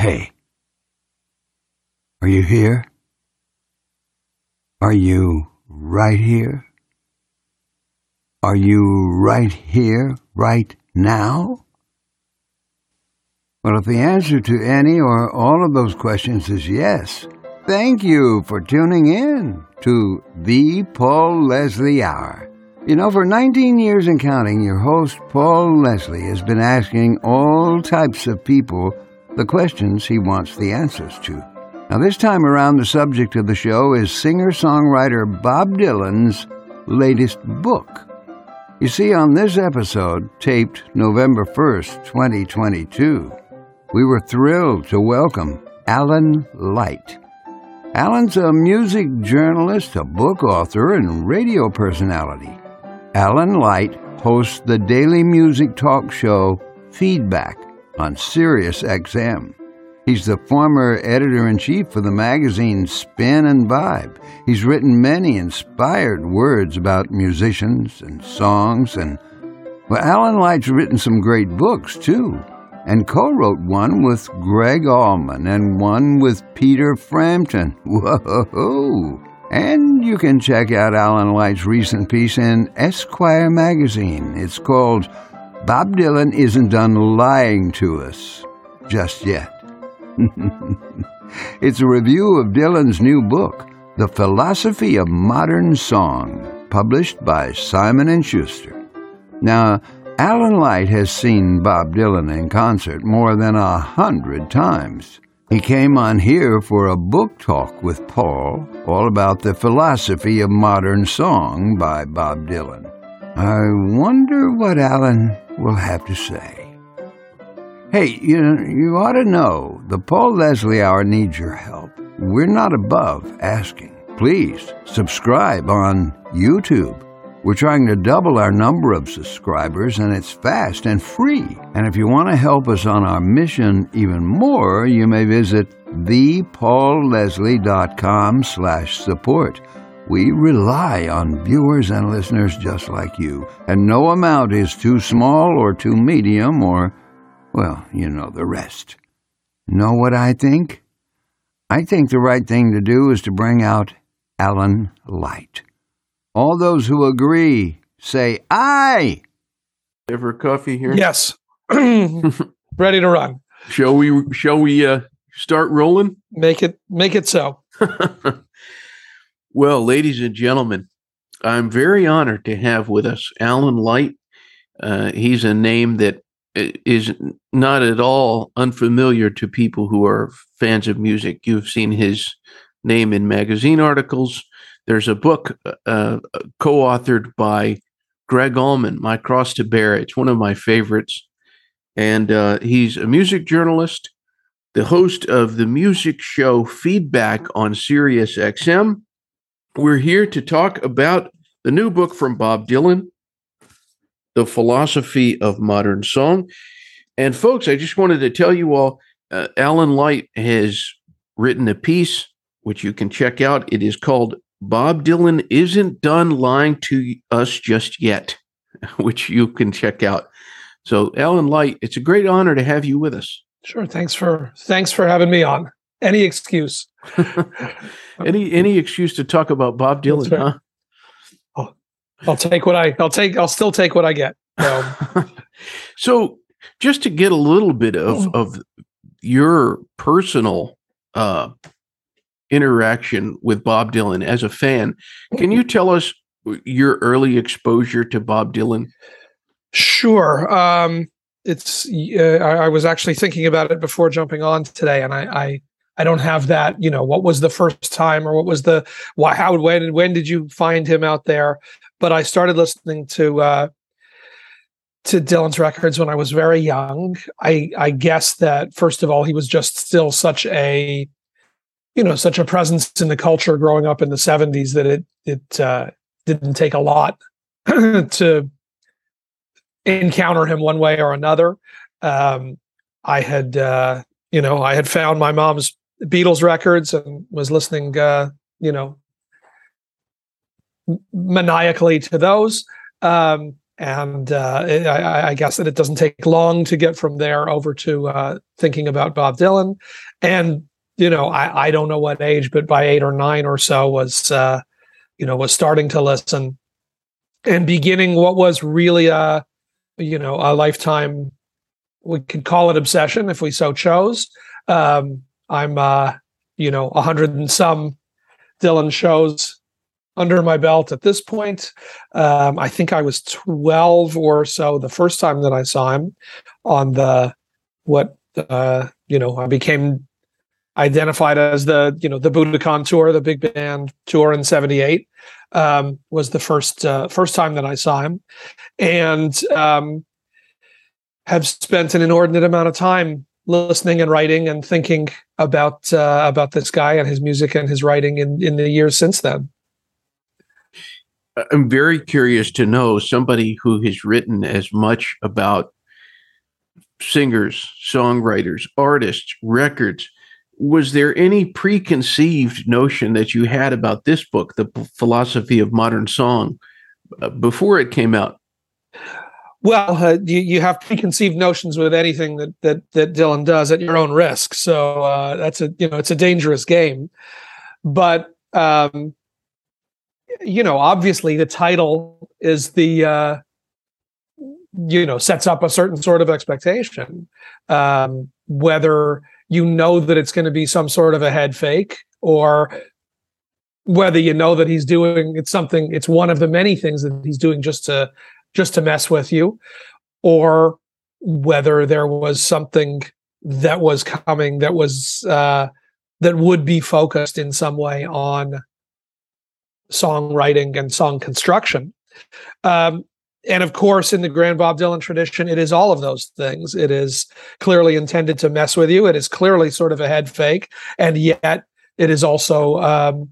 Hey, are you here? Are you right here? Are you right here, right now? Well, if the answer to any or all of those questions is yes, thank you for tuning in to The Paul Leslie Hour. You know, for 19 years and counting, your host, Paul Leslie, has been asking all types of people the questions he wants the answers to. Now, this time around, the subject of the show is singer songwriter Bob Dylan's latest book. You see, on this episode, taped November 1st, 2022, we were thrilled to welcome Alan Light. Alan's a music journalist, a book author, and radio personality. Alan Light hosts the daily music talk show Feedback on Sirius XM. He's the former editor in chief for the magazine Spin and Vibe. He's written many inspired words about musicians and songs, and well, Alan Light's written some great books too, and co-wrote one with Gregg Allman and one with Peter Frampton. Whoa! And you can check out Alan Light's recent piece in Esquire magazine. It's called Bob Dylan Isn't Done Lying to Us Just Yet. it's a review of Dylan's new book, The Philosophy of Modern Song, published by Simon & Schuster. Now, Alan Light has seen Bob Dylan in concert more than a hundred times. He came on here for a book talk with Paul, all about the philosophy of modern song by Bob Dylan. I wonder what Alan will have to say. Hey, you know, you ought to know the Paul Leslie Hour needs your help. We're not above asking. Please subscribe on YouTube we're trying to double our number of subscribers, and it's fast and free. And if you want to help us on our mission even more, you may visit thepaulleslie.com slash support. We rely on viewers and listeners just like you, and no amount is too small or too medium or, well, you know the rest. Know what I think? I think the right thing to do is to bring out Alan Light. All those who agree say aye. Ever coffee here? Yes. Ready to run. Shall we shall we uh, start rolling? Make it make it so. well, ladies and gentlemen, I'm very honored to have with us Alan Light. Uh, he's a name that is not at all unfamiliar to people who are fans of music. You've seen his name in magazine articles. There's a book uh, uh, co-authored by Gregg Allman, My Cross to Bear. It's one of my favorites, and uh, he's a music journalist, the host of the music show Feedback on Sirius XM. We're here to talk about the new book from Bob Dylan, The Philosophy of Modern Song. And folks, I just wanted to tell you all, uh, Alan Light has written a piece which you can check out. It is called Bob Dylan isn't done lying to us just yet, which you can check out. So, Alan Light, it's a great honor to have you with us. Sure. Thanks for thanks for having me on. Any excuse. any any excuse to talk about Bob Dylan, right. huh? I'll, I'll take what I I'll take I'll still take what I get. so just to get a little bit of oh. of your personal uh interaction with Bob Dylan as a fan. Can you tell us your early exposure to Bob Dylan? Sure. Um, it's uh, I, I, was actually thinking about it before jumping on today, and I, I I don't have that. You know, what was the first time, or what was the why? How when when did you find him out there? But I started listening to uh, to Dylan's records when I was very young. I I guess that first of all, he was just still such a you know such a presence in the culture growing up in the 70s that it it uh, didn't take a lot to encounter him one way or another um, i had uh, you know i had found my mom's beatles records and was listening uh, you know maniacally to those um, and uh, I, I, guess that it doesn't take long to get from there over to uh, thinking about Bob Dylan. And you know, I, I don't know what age, but by eight or nine or so was uh, you know was starting to listen and beginning what was really a you know a lifetime we could call it obsession if we so chose um i'm uh you know a hundred and some dylan shows under my belt at this point. Um i think i was 12 or so the first time that i saw him on the what uh you know i became identified as the you know the Budokan tour, the big band tour in '78 um, was the first uh, first time that I saw him, and um, have spent an inordinate amount of time listening and writing and thinking about uh, about this guy and his music and his writing in in the years since then. I'm very curious to know somebody who has written as much about singers, songwriters, artists, records was there any preconceived notion that you had about this book, The Philosophy of Modern Song, uh, before it came out? Well, uh, you, you have preconceived notions with anything that that that Dylan does at your own risk. So uh, that's a you know it's a dangerous game, but um, you know obviously the title is the uh, you know sets up a certain sort of expectation. Um, whether you know that it's going to be some sort of a head fake or whether you know that he's doing it's something it's one of the many things that he's doing just to just to mess with you or whether there was something that was coming that was uh that would be focused in some way on songwriting and song construction um and of course, in the Grand Bob Dylan tradition, it is all of those things. It is clearly intended to mess with you. It is clearly sort of a head fake, and yet it is also, um,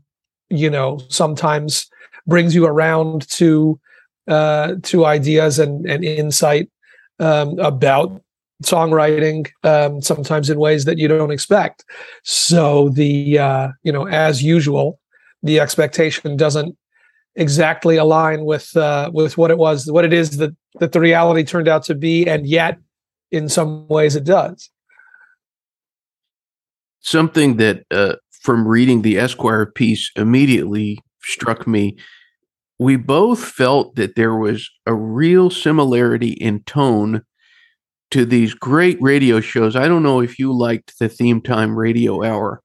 you know, sometimes brings you around to uh, to ideas and and insight um, about songwriting. Um, sometimes in ways that you don't expect. So the uh, you know, as usual, the expectation doesn't exactly align with uh, with what it was, what it is that that the reality turned out to be, and yet in some ways it does. Something that uh, from reading the Esquire piece immediately struck me. We both felt that there was a real similarity in tone to these great radio shows. I don't know if you liked the theme time radio hour.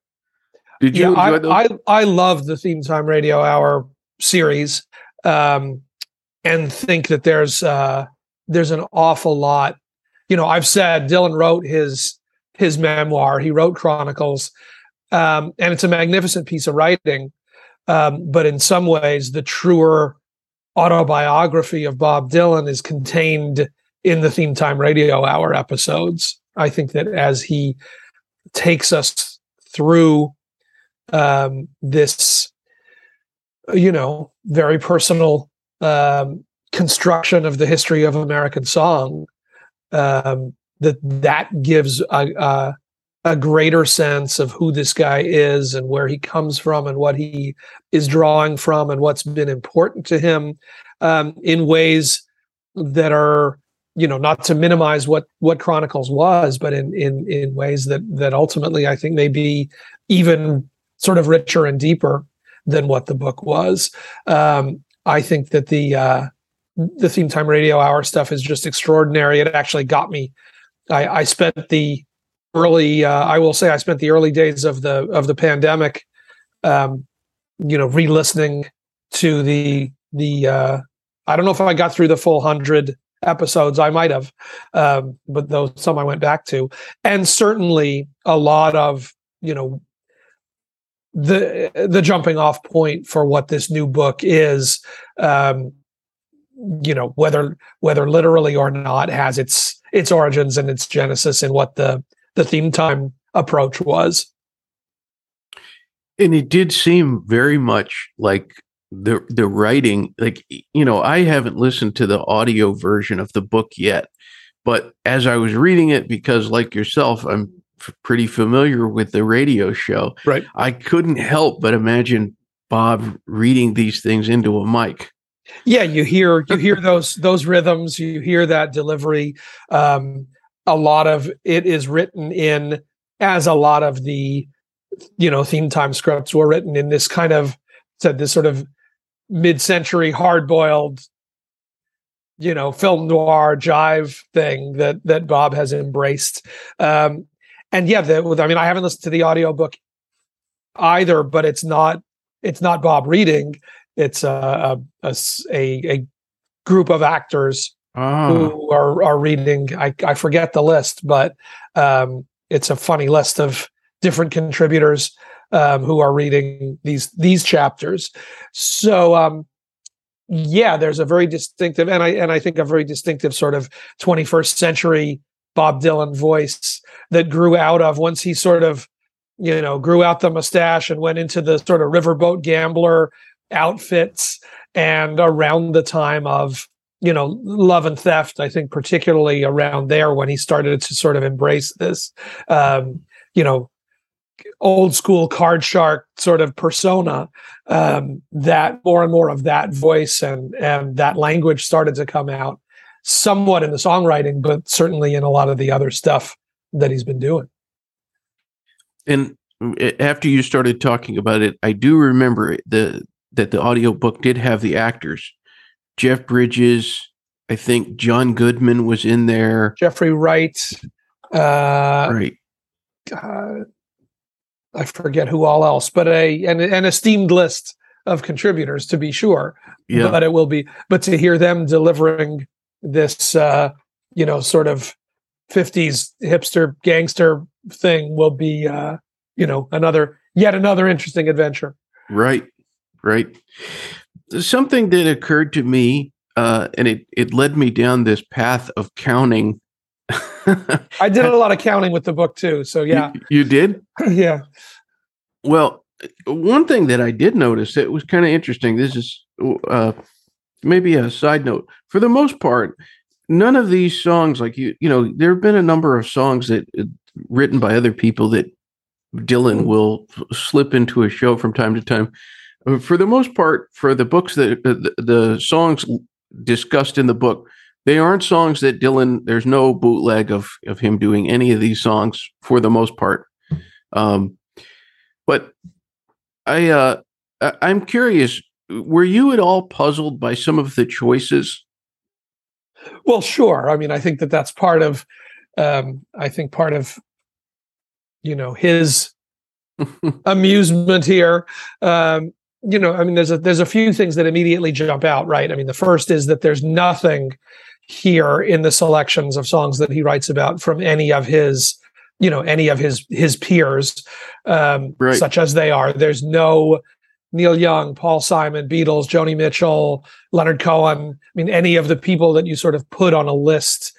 Did you? Yeah, I, I I love the theme time radio hour series um, and think that there's uh, there's an awful lot. You know, I've said Dylan wrote his his memoir. He wrote Chronicles, um, and it's a magnificent piece of writing. Um, but in some ways, the truer autobiography of Bob Dylan is contained in the theme time radio hour episodes. I think that as he takes us through um, this you know, very personal um, construction of the history of American song, um, that that gives a, a, a greater sense of who this guy is and where he comes from and what he is drawing from and what's been important to him um, in ways that are you know not to minimize what what chronicles was but in in in ways that that ultimately i think may be even sort of richer and deeper than what the book was. Um, I think that the uh, the theme time radio hour stuff is just extraordinary. It actually got me. I, I spent the early. Uh, I will say I spent the early days of the of the pandemic. Um, you know, re-listening to the the. Uh, I don't know if I got through the full hundred episodes. I might have, um, but those some I went back to, and certainly a lot of you know the the jumping off point for what this new book is um you know whether whether literally or not has its its origins and its genesis and what the the theme time approach was and it did seem very much like the the writing like you know i haven't listened to the audio version of the book yet but as i was reading it because like yourself i'm pretty familiar with the radio show. Right. I couldn't help but imagine Bob reading these things into a mic. yeah, you hear you hear those those rhythms, you hear that delivery. Um, a lot of it is written in as a lot of the you know theme time scripts were written in this kind of said this sort of mid-century hard-boiled you know film noir jive thing that that bob has embraced. Um and yeah the, i mean i haven't listened to the audiobook either but it's not it's not bob reading. It's a a, a, a group of actors Ah, who are are reading I, I forget the list but um it's a funny list of different contributors um who are reading these these chapters. So um yeah there's a very distinctive and i and i think a very distinctive sort of 21st century bob dylan voice that grew out of once he sort of you know grew out the mustache and went into the sort of riverboat gambler outfits and around the time of you know love and theft i think particularly around there when he started to sort of embrace this um you know old school card shark sort of persona um that more and more of that voice and and that language started to come out somewhat in the songwriting but certainly in a lot of the other stuff that he's been doing and after you started talking about it, I do remember the that the audiobook did have the actors. Jeff Bridges, I think John Goodman was in there. jeffrey wright uh right. uh, I forget who all else, but a an, an esteemed list of contributors to be sure. Yeah. But it will be, but to hear them delivering this, uh, you know, sort of '50s hipster gangster thing will be, uh, you know, another yet another interesting adventure. Right. Right. Something that occurred to me, uh, and it, it led me down this path of counting. I did a lot of counting with the book too, so yeah, You, you did? yeah. Well, one thing that I did notice that was kind of interesting. This is uh, maybe a side note. For the most part, none of these songs, like you, you know, there have been a number of songs that uh, written by other people that Dylan will slip into a show from time to time. Uh, For the most part, for the books that uh, the, the songs discussed in the book, they aren't songs that Dylan. There's no bootleg of of him doing any of these songs for the most part. Um, but I, uh, I- I'm curious. Were you at all puzzled by some of the choices? Well, sure. I mean, I think that that's part of, um, I think part of, you know, his amusement here. Um, you know, I mean, there's a there's a few things that immediately jump out, right? I mean, the first is that there's nothing here in the selections of songs that he writes about from any of his, you know, any of his his peers, um, Right. such as they are. There's no Neil Young, Paul Simon, Beatles, Joni Mitchell, Leonard Cohen. I mean, any of the people that you sort of put on a list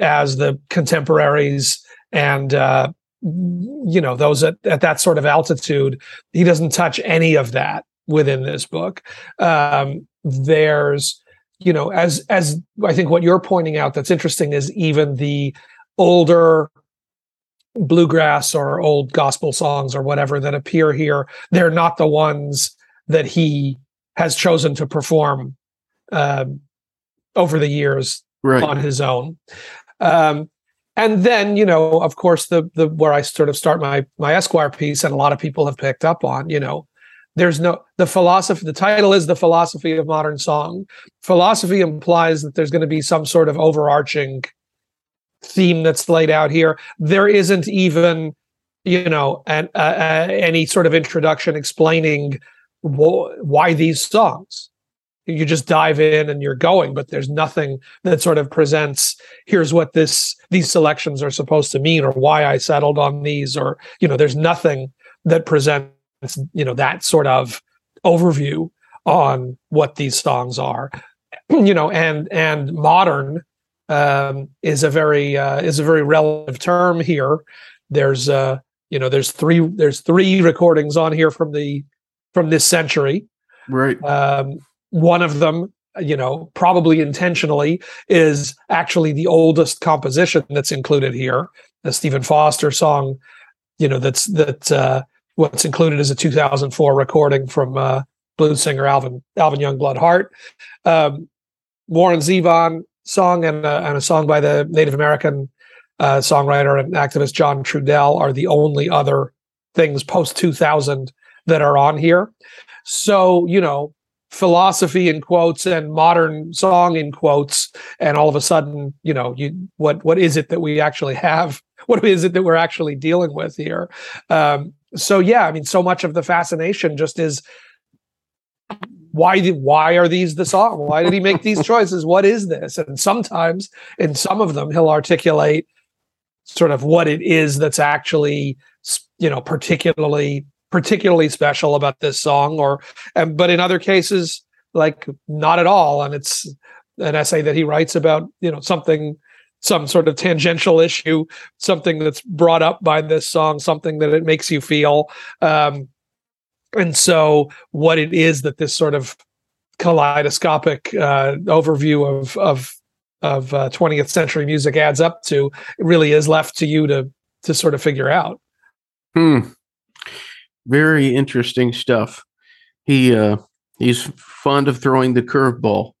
as the contemporaries and uh, you know those at, at that sort of altitude. He doesn't touch any of that within this book. Um, there's you know as as I think what you're pointing out that's interesting is even the older bluegrass or old gospel songs or whatever that appear here they're not the ones that he has chosen to perform um, over the years Right. on his own. Um, and then, you know, of course, the the where I sort of start my my Esquire piece, and a lot of people have picked up on, you know, there's no the philosophy. The title is the philosophy of modern song. Philosophy implies that there's going to be some sort of overarching theme that's laid out here. There isn't even, you know, an, uh, uh, any sort of introduction explaining wh- why these songs. You just dive in and you're going, but there's nothing that sort of presents here's what this these selections are supposed to mean or why I settled on these or you know there's nothing that presents you know that sort of overview on what these songs are you know and and modern um is a very uh is a very relative term here there's uh you know there's three there's three recordings on here from the from this century Right. um, one of them, you know, probably intentionally, is actually the oldest composition that's included here. The Stephen Foster song, you know, that's that uh, what's included is a 2004 recording from uh, blues singer Alvin Alvin Youngblood Hart. Um, Warren Zevon song and a, and a song by the Native American uh, songwriter and activist John Trudell are the only other things post 2000 that are on here. So, you know, philosophy in quotes and modern song in quotes and all of a sudden you know you what what is it that we actually have what is it that we're actually dealing with here um, so yeah i mean so much of the fascination just is why did why are these the song? Why did he make these choices? What is this? And sometimes in some of them he'll articulate sort of what it is that's actually you know particularly particularly special about this song or and, but in other cases like not at all. And it's an essay that he writes about you know something some sort of tangential issue something that's brought up by this song something that it makes you feel um and so what it is that this sort of kaleidoscopic uh overview of of of uh, 20th century music adds up to really is left to you to to sort of figure out hmm very interesting stuff. He uh, he's fond of throwing the curveball.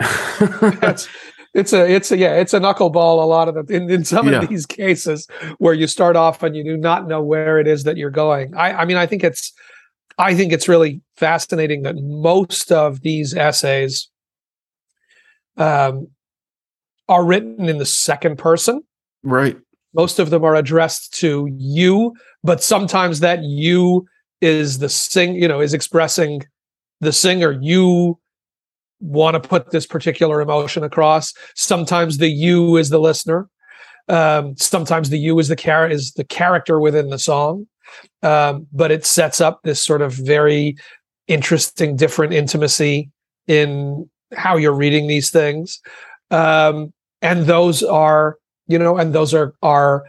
it's a it's a yeah it's a knuckleball a lot of them in, in some yeah. of these cases where you start off and you do not know where it is that you're going. I i mean i think it's i think it's really fascinating that most of these essays um are written in the second person. Right. Most of them are addressed to you but sometimes that you is the sing you know is expressing the singer. You want to put this particular emotion across. Sometimes the you is the listener. Um, sometimes the you is the char- is the character within the song. Um, but it sets up this sort of very interesting different intimacy in how you're reading these things. Um, and those are you know and those are are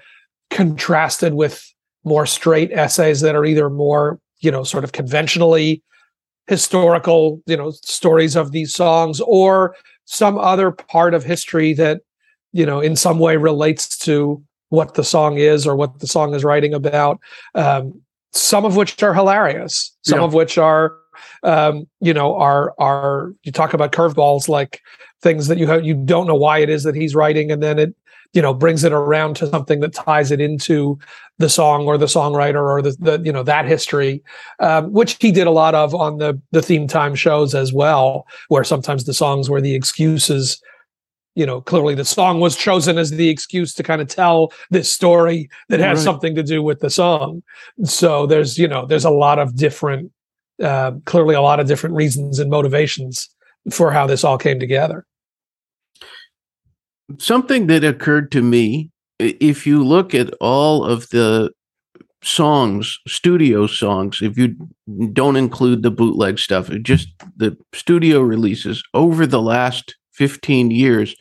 contrasted with more straight essays that are either more you know sort of conventionally historical you know stories of these songs or some other part of history that you know in some way relates to what the song is or what the song is writing about um, some of which are hilarious some yeah. of which are um, you know are are you talk about curveballs like things that you have you don't know why it is that he's writing and then it you know brings it around to something that ties it into the song or the songwriter or the, the you know that history um, which he did a lot of on the the theme time shows as well where sometimes the songs were the excuses. You know clearly the song was chosen as the excuse to kind of tell this story that has right. something to do with the song. So there's you know there's a lot of different uh, clearly a lot of different reasons and motivations for how this all came together something that occurred to me if you look at all of the songs, studio songs, if you don't include the bootleg stuff, just the studio releases over the last 15 years,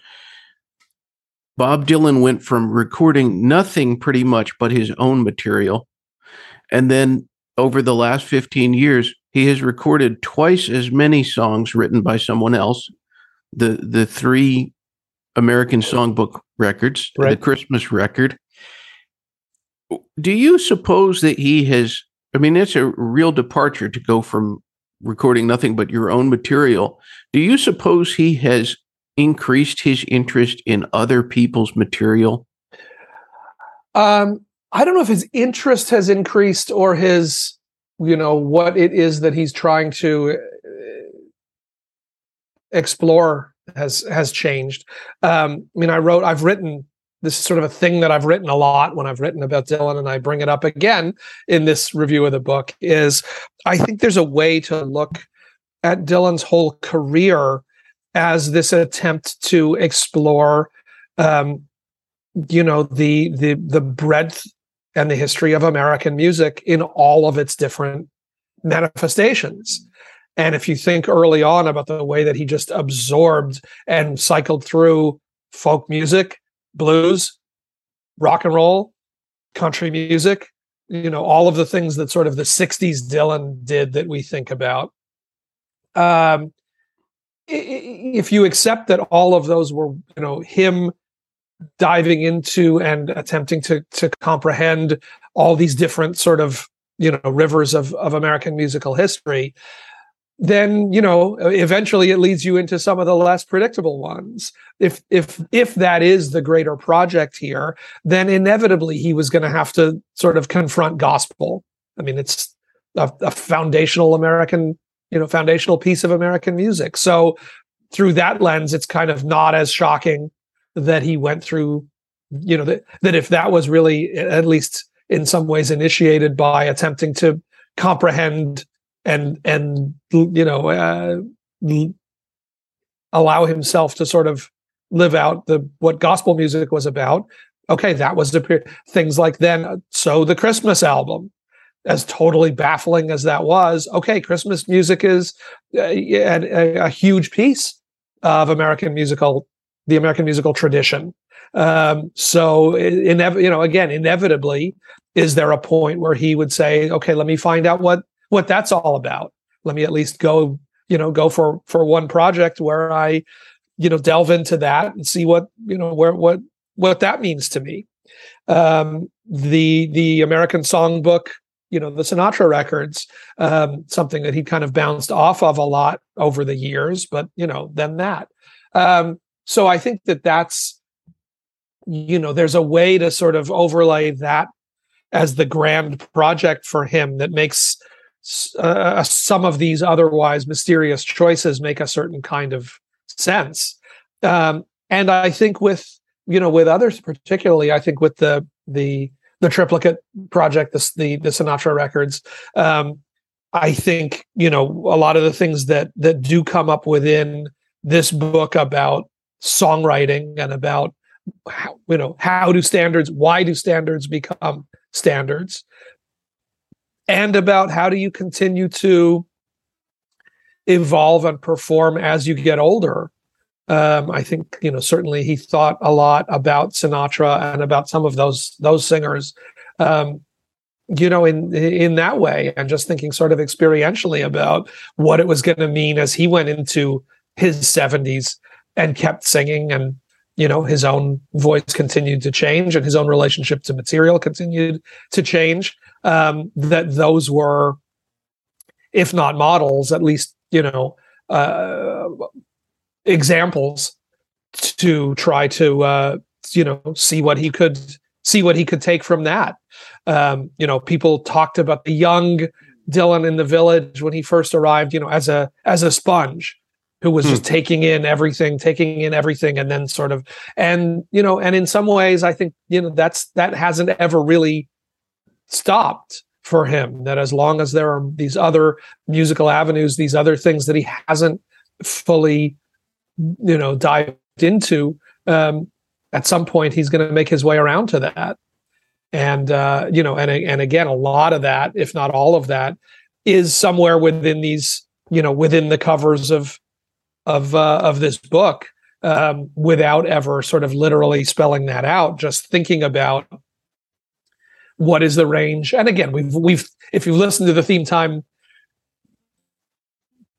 Bob Dylan went from recording nothing pretty much but his own material. And then over the last 15 years, he has recorded twice as many songs written by someone else. The the three American Songbook records, right. the Christmas record. Do you suppose that he has? I mean, it's a real departure to go from recording nothing but your own material. Do you suppose he has increased his interest in other people's material? Um, I don't know if his interest has increased or his, you know, what it is that he's trying to uh, explore has has changed. Um, I mean, I wrote, I've written this is sort of a thing that I've written a lot when I've written about Dylan, and I bring it up again in this review of the book. Is I think there's a way to look at Dylan's whole career as this attempt to explore, um, you know, the the the breadth and the history of American music in all of its different manifestations. And if you think early on about the way that he just absorbed and cycled through folk music, blues, rock and roll, country music, you know, all of the things that sort of the 60s Dylan did that we think about. Um, if you accept that all of those were, you know, him diving into and attempting to to comprehend all these different sort of you know rivers of of American musical history, then you know eventually it leads you into some of the less predictable ones. If if if that is the greater project here then inevitably he was going to have to sort of confront gospel. I mean it's a, a, foundational american you know foundational piece of american music. So through that lens it's kind of not as shocking that he went through you know that that if that was really at least in some ways initiated by attempting to comprehend and and you know uh, allow himself to sort of live out the what gospel music was about. Okay that was the period things like then so the christmas album as totally baffling as that was okay christmas music is a, a, a huge piece of american musical the american musical tradition. Um, so inev- you know again inevitably is there a point where he would say okay let me find out what what that's all about. Let me at least go, you know, go for for one project where I, you know, delve into that and see what you know where what what that means to me. Um, the the American Songbook, you know, the Sinatra records, um, something that he kind of bounced off of a lot over the years, but you know, then that. Um, so I think that that's, you know, there's a way to sort of overlay that as the grand project for him that makes uh, some of these otherwise mysterious choices make a certain kind of sense. Um, and I think with you know with others, particularly, I think with the the the triplicate project, the the, the Sinatra records. Um, I think you know a lot of the things that that do come up within this book about songwriting and about how, you know how do standards why do standards become standards and about how do you continue to evolve and perform as you get older. Um, I think you know certainly he thought a lot about Sinatra and about some of those those singers, um, you know, in in that way, and just thinking sort of experientially about what it was going to mean as he went into his seventies and kept singing and you know his own voice continued to change and his own relationship to material continued to change um, that those were, if not models, at least you know uh, examples to try to uh, you know see what he could see what he could take from that. Um, you know, people talked about the young Dylan in the village when he first arrived. You know, as a as a sponge who was hmm. just taking in everything, taking in everything, and then sort of, and you know, and in some ways, I think you know that's that hasn't ever really stopped for him that as long as there are these other musical avenues these other things that he hasn't fully you know dived into um, at some point he's going to make his way around to that and uh, you know and and again a lot of that if not all of that is somewhere within these you know within the covers of of uh, of this book um, without ever sort of literally spelling that out just thinking about what is the range? And again, we've we've if you've listened to the theme time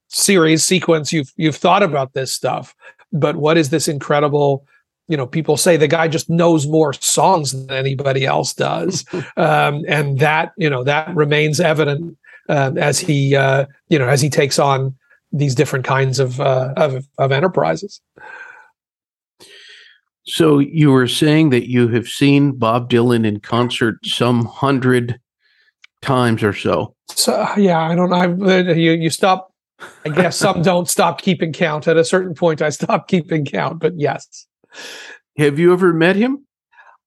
series sequence, you've you've thought about this stuff. But what is this incredible? You know, people say the guy just knows more songs than anybody else does, um, and that you know that remains evident um, as he uh, you know as he takes on these different kinds of uh, of, of enterprises. So you were saying that you have seen Bob Dylan in concert some hundred times or so. So yeah, I don't know. You you stop. I guess some don't stop keeping count. At a certain point, I stopped keeping count. But yes. Have you ever met him?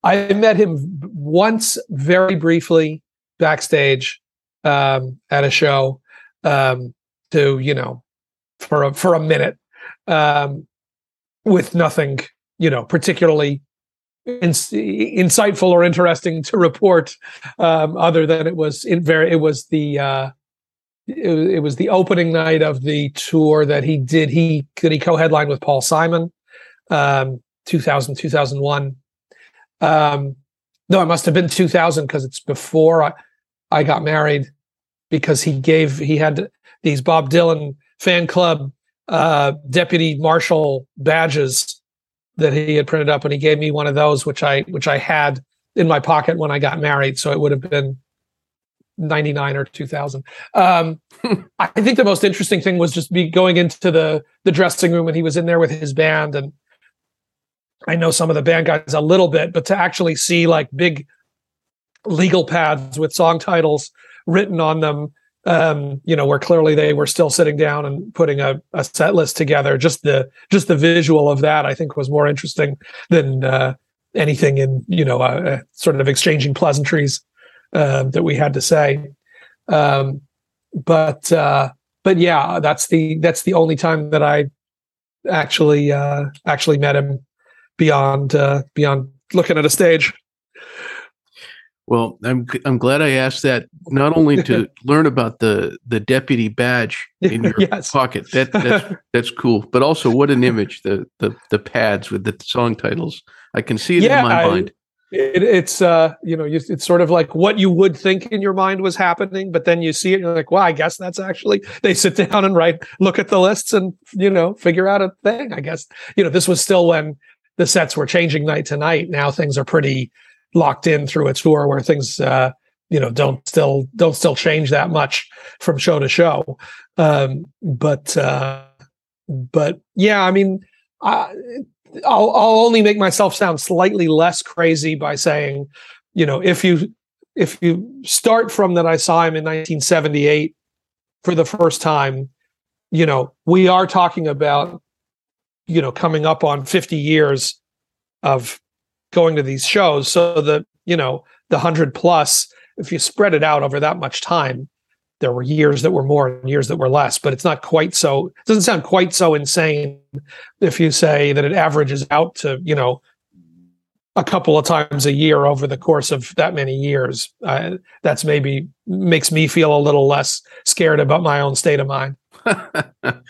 I met him once, very briefly, backstage um, at a show. Um, to you know, for a for a minute, um, with nothing you know, particularly insightful or interesting to report, um, other than it was in very, it was the, uh, it, it, was the opening night of the tour that he did. He could he co-headline with Paul Simon, um, 2000, 2001. Um, no, it must have been 2000 because it's before I, I got married because he gave, he had these Bob Dylan fan club, uh, deputy marshal badges that he had printed up and he gave me one of those which i which i had in my pocket when i got married so it would have been 99 or 2000. Um, I think the most interesting thing was just be going into the the dressing room and he was in there with his band and I know some of the band guys a little bit, but to actually see like big legal pads with song titles written on them, um, you know, where clearly they were still sitting down and putting a, a set list together. Just the just the visual of that, I think, was more interesting than uh, anything in you know, uh, uh sort of exchanging pleasantries uh, that we had to say. Um, but uh, but yeah, that's the that's the only time that I actually uh, actually met him beyond beyond looking at a stage. Well, I'm I'm glad I asked that not only to learn about the the deputy badge in your yes. pocket that that's that's cool, but also what an image the the the pads with the song titles. I can see it yeah, in my I, mind. It, it's uh you know you, it's sort of like what you would think in your mind was happening, but then you see it you're like, well, I guess that's actually they sit down and write, look at the lists and you know figure out a thing. I guess you know this was still when the sets were changing night to night. Now things are pretty locked in through a tour where things uh, you know don't still don't still change that much from show to show. Um, but uh, but yeah, I mean, I, I'll I'll only make myself sound slightly less crazy by saying, you know, if you if you start from that I saw him in 1978 for the first time, you know, we are talking about you know coming up on 50 years of going to these shows so the you know the 100 plus if you spread it out over that much time there were years that were more and years that were less but it's not quite so it doesn't sound quite so insane if you say that it averages out to you know a couple of times a year over the course of that many years. Uh, that's maybe makes me feel a little less scared about my own state of mind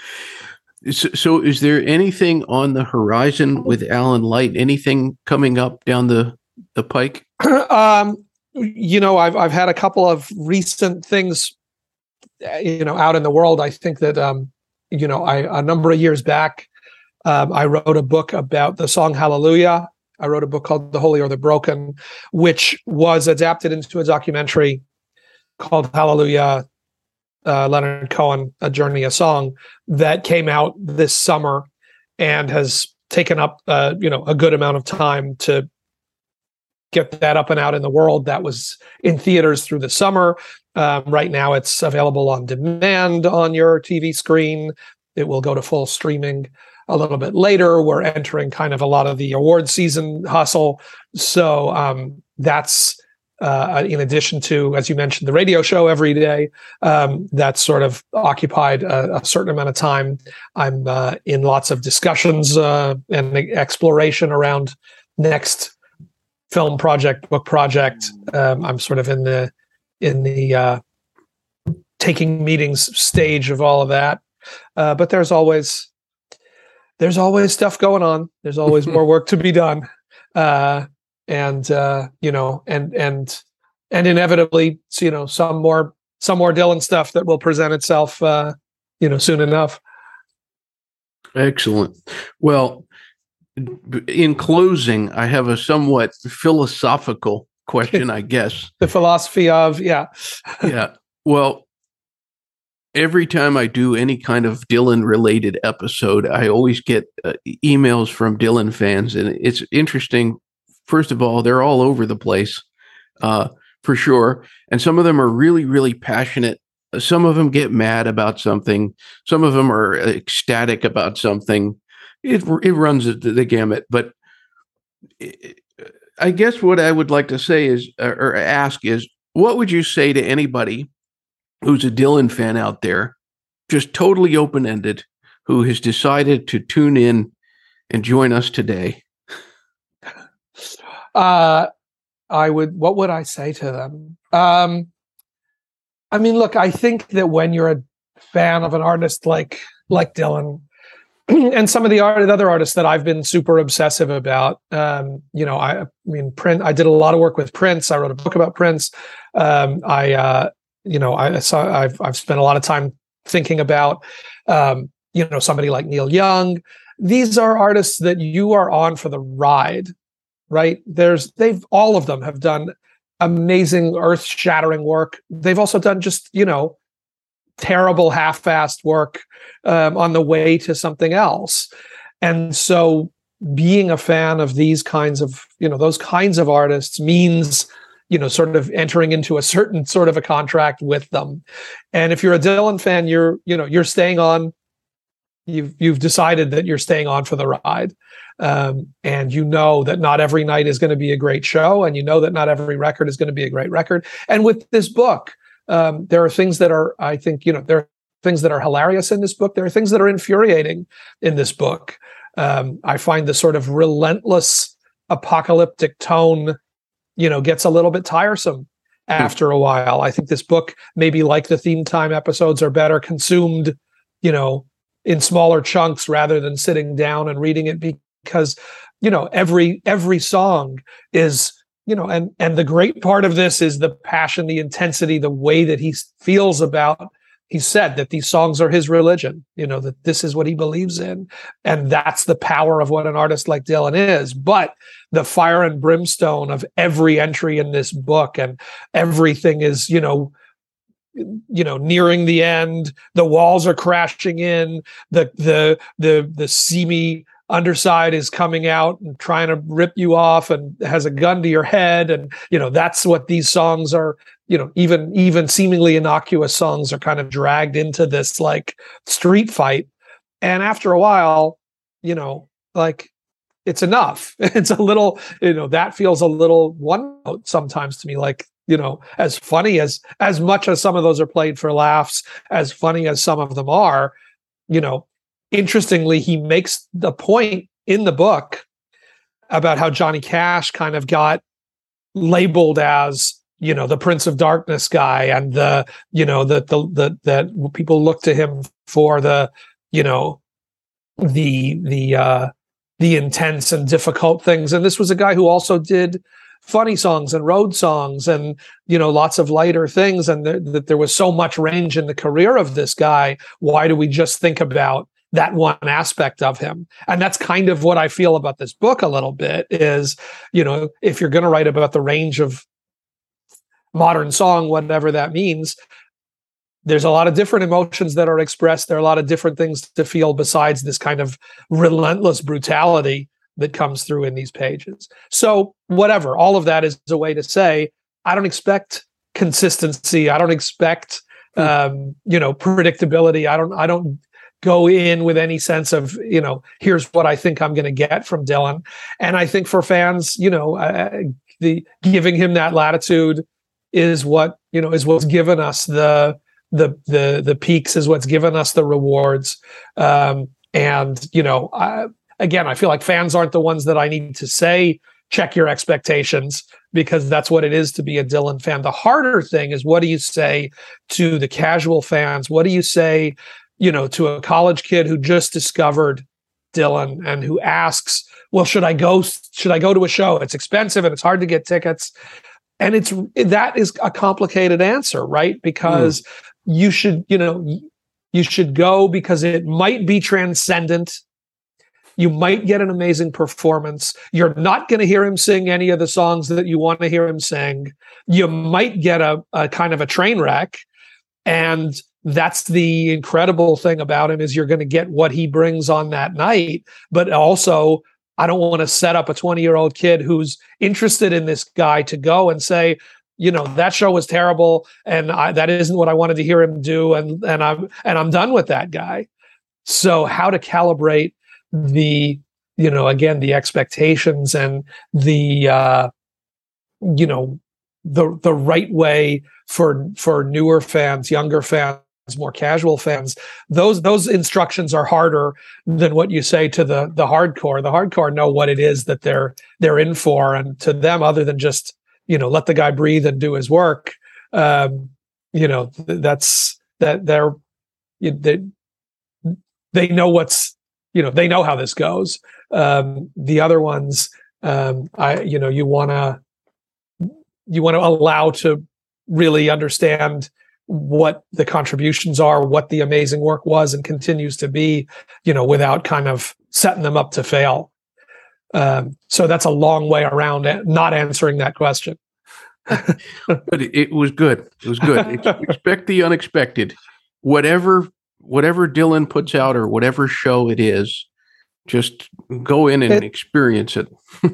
So, so, is there anything on the horizon with Alan Light? Anything coming up down the the pike? um, you know, I've I've had a couple of recent things, uh, you know, out in the world. I think that um, you know, I a number of years back, um, I wrote a book about the song Hallelujah. I wrote a book called The Holy or the Broken, which was adapted into a documentary called Hallelujah uh, Leonard Cohen, A Journey, a Song, that came out this summer and has taken up, uh, you know, a good amount of time to get that up and out in the world. That was in theaters through the summer. Um, right now, it's available on demand on your TV screen. It will go to full streaming a little bit later. We're entering kind of a lot of the award season hustle. So um, that's uh, in addition to, as you mentioned, the radio show every day. Um, that's sort of occupied a, a, certain amount of time. I'm uh, in lots of discussions uh, and exploration around next film project, book project. Um, I'm sort of in the in the uh, taking meetings stage of all of that. Uh, but there's always there's always stuff going on. There's always more work to be done. Uh, and uh, you know, and and and inevitably, you know, some more some more Dylan stuff that will present itself, uh, you know, soon enough. Excellent. Well, in closing, I have a somewhat philosophical question, I guess. the philosophy of, yeah. yeah. Well, every time I do any kind of Dylan related episode, I always get uh, emails from Dylan fans. And it's interesting first of all, they're all over the place, uh, for sure. And some of them are really, really passionate. Some of them get mad about something. Some of them are ecstatic about something. It it runs the gamut. But I guess what I would like to say is, or ask is, what would you say to anybody who's a Dylan fan out there, just totally open ended, who has decided to tune in and join us today? Uh, I would, what would I say to them? Um, I mean, look, I think that when you're a fan of an artist like like Dylan, and some of the art, other artists that I've been super obsessive about, um, you know, I, I mean, Prince. I did a lot of work with Prince. I wrote a book about Prince. Um, I, uh, you know, I saw. I've I've spent a lot of time thinking about, um, you know, somebody like Neil Young. These are artists that you are on for the ride right? There's they've all of them have done amazing earth shattering work. They've also done just you know terrible half-assed work um, on the way to something else. And so being a fan of these kinds of you know those kinds of artists means you know sort of entering into a certain sort of a contract with them. And if you're a dylan fan you're you know you're staying on you've you've decided that you're staying on for the ride. Um, and you know that not every night is going to be a great show and you know that not every record is going to be a great record. And with this book um, there are things that are i think you know there are things that are hilarious in this book. There are things that are infuriating in this book. Um, i find the sort of relentless apocalyptic tone you know gets a little bit tiresome hmm. after a while. I think this book maybe like the theme time episodes are better consumed you know in smaller chunks rather than sitting down and reading it because you know every every song is you know and and the great part of this is the passion the intensity the way that he feels about he said that these songs are his religion you know that this is what he believes in and that's the power of what an artist like dylan is. But the fire and brimstone of every entry in this book and everything is you know you know nearing the end the walls are crashing in the the the the seamy underside is coming out and trying to rip you off and has a gun to your head. And you know that's what these songs are you know even even seemingly innocuous songs are kind of dragged into this like street fight. And after a while you know like it's enough. It's a little you know that feels a little one note sometimes to me like you know as funny as as much as some of those are played for laughs as funny as some of them are you know interestingly he makes the point in the book about how johnny cash kind of got labeled as you know the prince of darkness guy and the you know the the, the that people look to him for the you know the the uh the intense and difficult things. And this was a guy who also did funny songs and road songs and you know lots of lighter things. And that there was so much range in the career of this guy. Why do we just think about that one aspect of him? And that's kind of what i feel about this book a little bit is you know if you're going to write about the range of modern song whatever that means there's a lot of different emotions that are expressed. There are a lot of different things to feel besides this kind of relentless brutality that comes through in these pages. So, whatever, all of that is a way to say, I don't expect consistency. I don't expect, hmm. um, you know, predictability. I don't, I don't go in with any sense of, you know, here's what I think I'm going to get from Dylan. And I think for fans, you know, uh, the giving him that latitude is what, you know, is what's given us the, the, the, the peaks is what's given us the rewards. Um, and, you know, I, again, I feel like fans aren't the ones that I need to say check your expectations because that's what it is to be a Dylan fan. The harder thing is what do you say to the casual fans? What do you say, you know, to a college kid who just discovered Dylan and who asks, "Well, should I go should I go to a show? It's expensive and it's hard to get tickets." And it's that is a complicated answer, right? Because mm. you should, you know, you should go because it might be transcendent you might get an amazing performance. You're not going to hear him sing any of the songs that you want to hear him sing. You might get a, a kind of a train wreck. And that's the incredible thing about him is you're going to get what he brings on that night. But also, I don't want to set up a 20 year old kid who's interested in this guy to go and say, you know that show was terrible and I, that isn't what I wanted to hear him do and and I'm and I'm done with that guy. So how to calibrate the you know again the expectations and the uh you know the the right way for for newer fans younger fans more casual fans those those instructions are harder than what you say to the the hardcore. The hardcore know what it is that they're they're in for. And to them other than just you know let the guy breathe and do his work um you know that's that they're they they know what's you know they know how this goes um, the other ones um, i you know you want to you want to allow to really understand what the contributions are what the amazing work was and continues to be you know without kind of setting them up to fail um, so that's a long way around not answering that question but it, it was good. It was good. Expect the unexpected. Whatever whatever Dylan puts out or whatever show it is, just go in and It- experience it.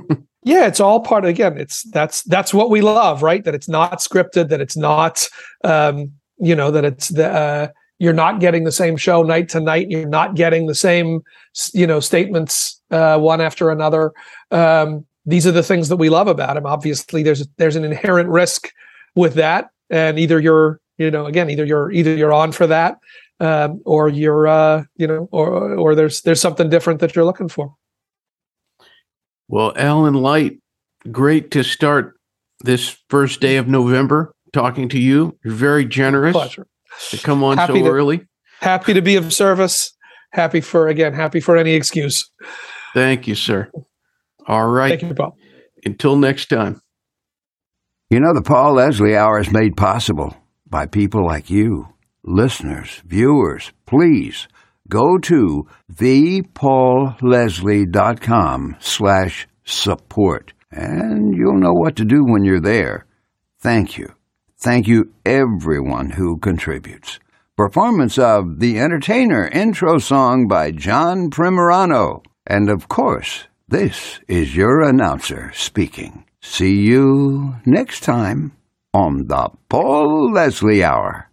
yeah it's all part of again it's that's that's what we love right? That it's not scripted that it's not um you know that it's the uh you're not getting the same show night to night you're not getting the same you know statements uh one after another. Um these are the things that we love about him. Obviously there's there's an inherent risk with that and either you're you know again either you're either you're on for that um or you're uh you know or or there's there's something different that you're looking for Well, Alan Light, great to start this first day of November talking to you. You're very generous pleasure to come on Happy so to- early. happy to be of service happy for again happy for any excuse Thank you, sir. All right. thank you bob Until next time. You know, the Paul Leslie Hour is made possible by people like you, listeners, viewers. Please go to thepaulleslie.com slash support, and you'll know what to do when you're there. Thank you. Thank you, everyone who contributes. Performance of The Entertainer intro song by John Primorano. And of course, this is your announcer speaking. See you next time on the Paul Leslie Hour.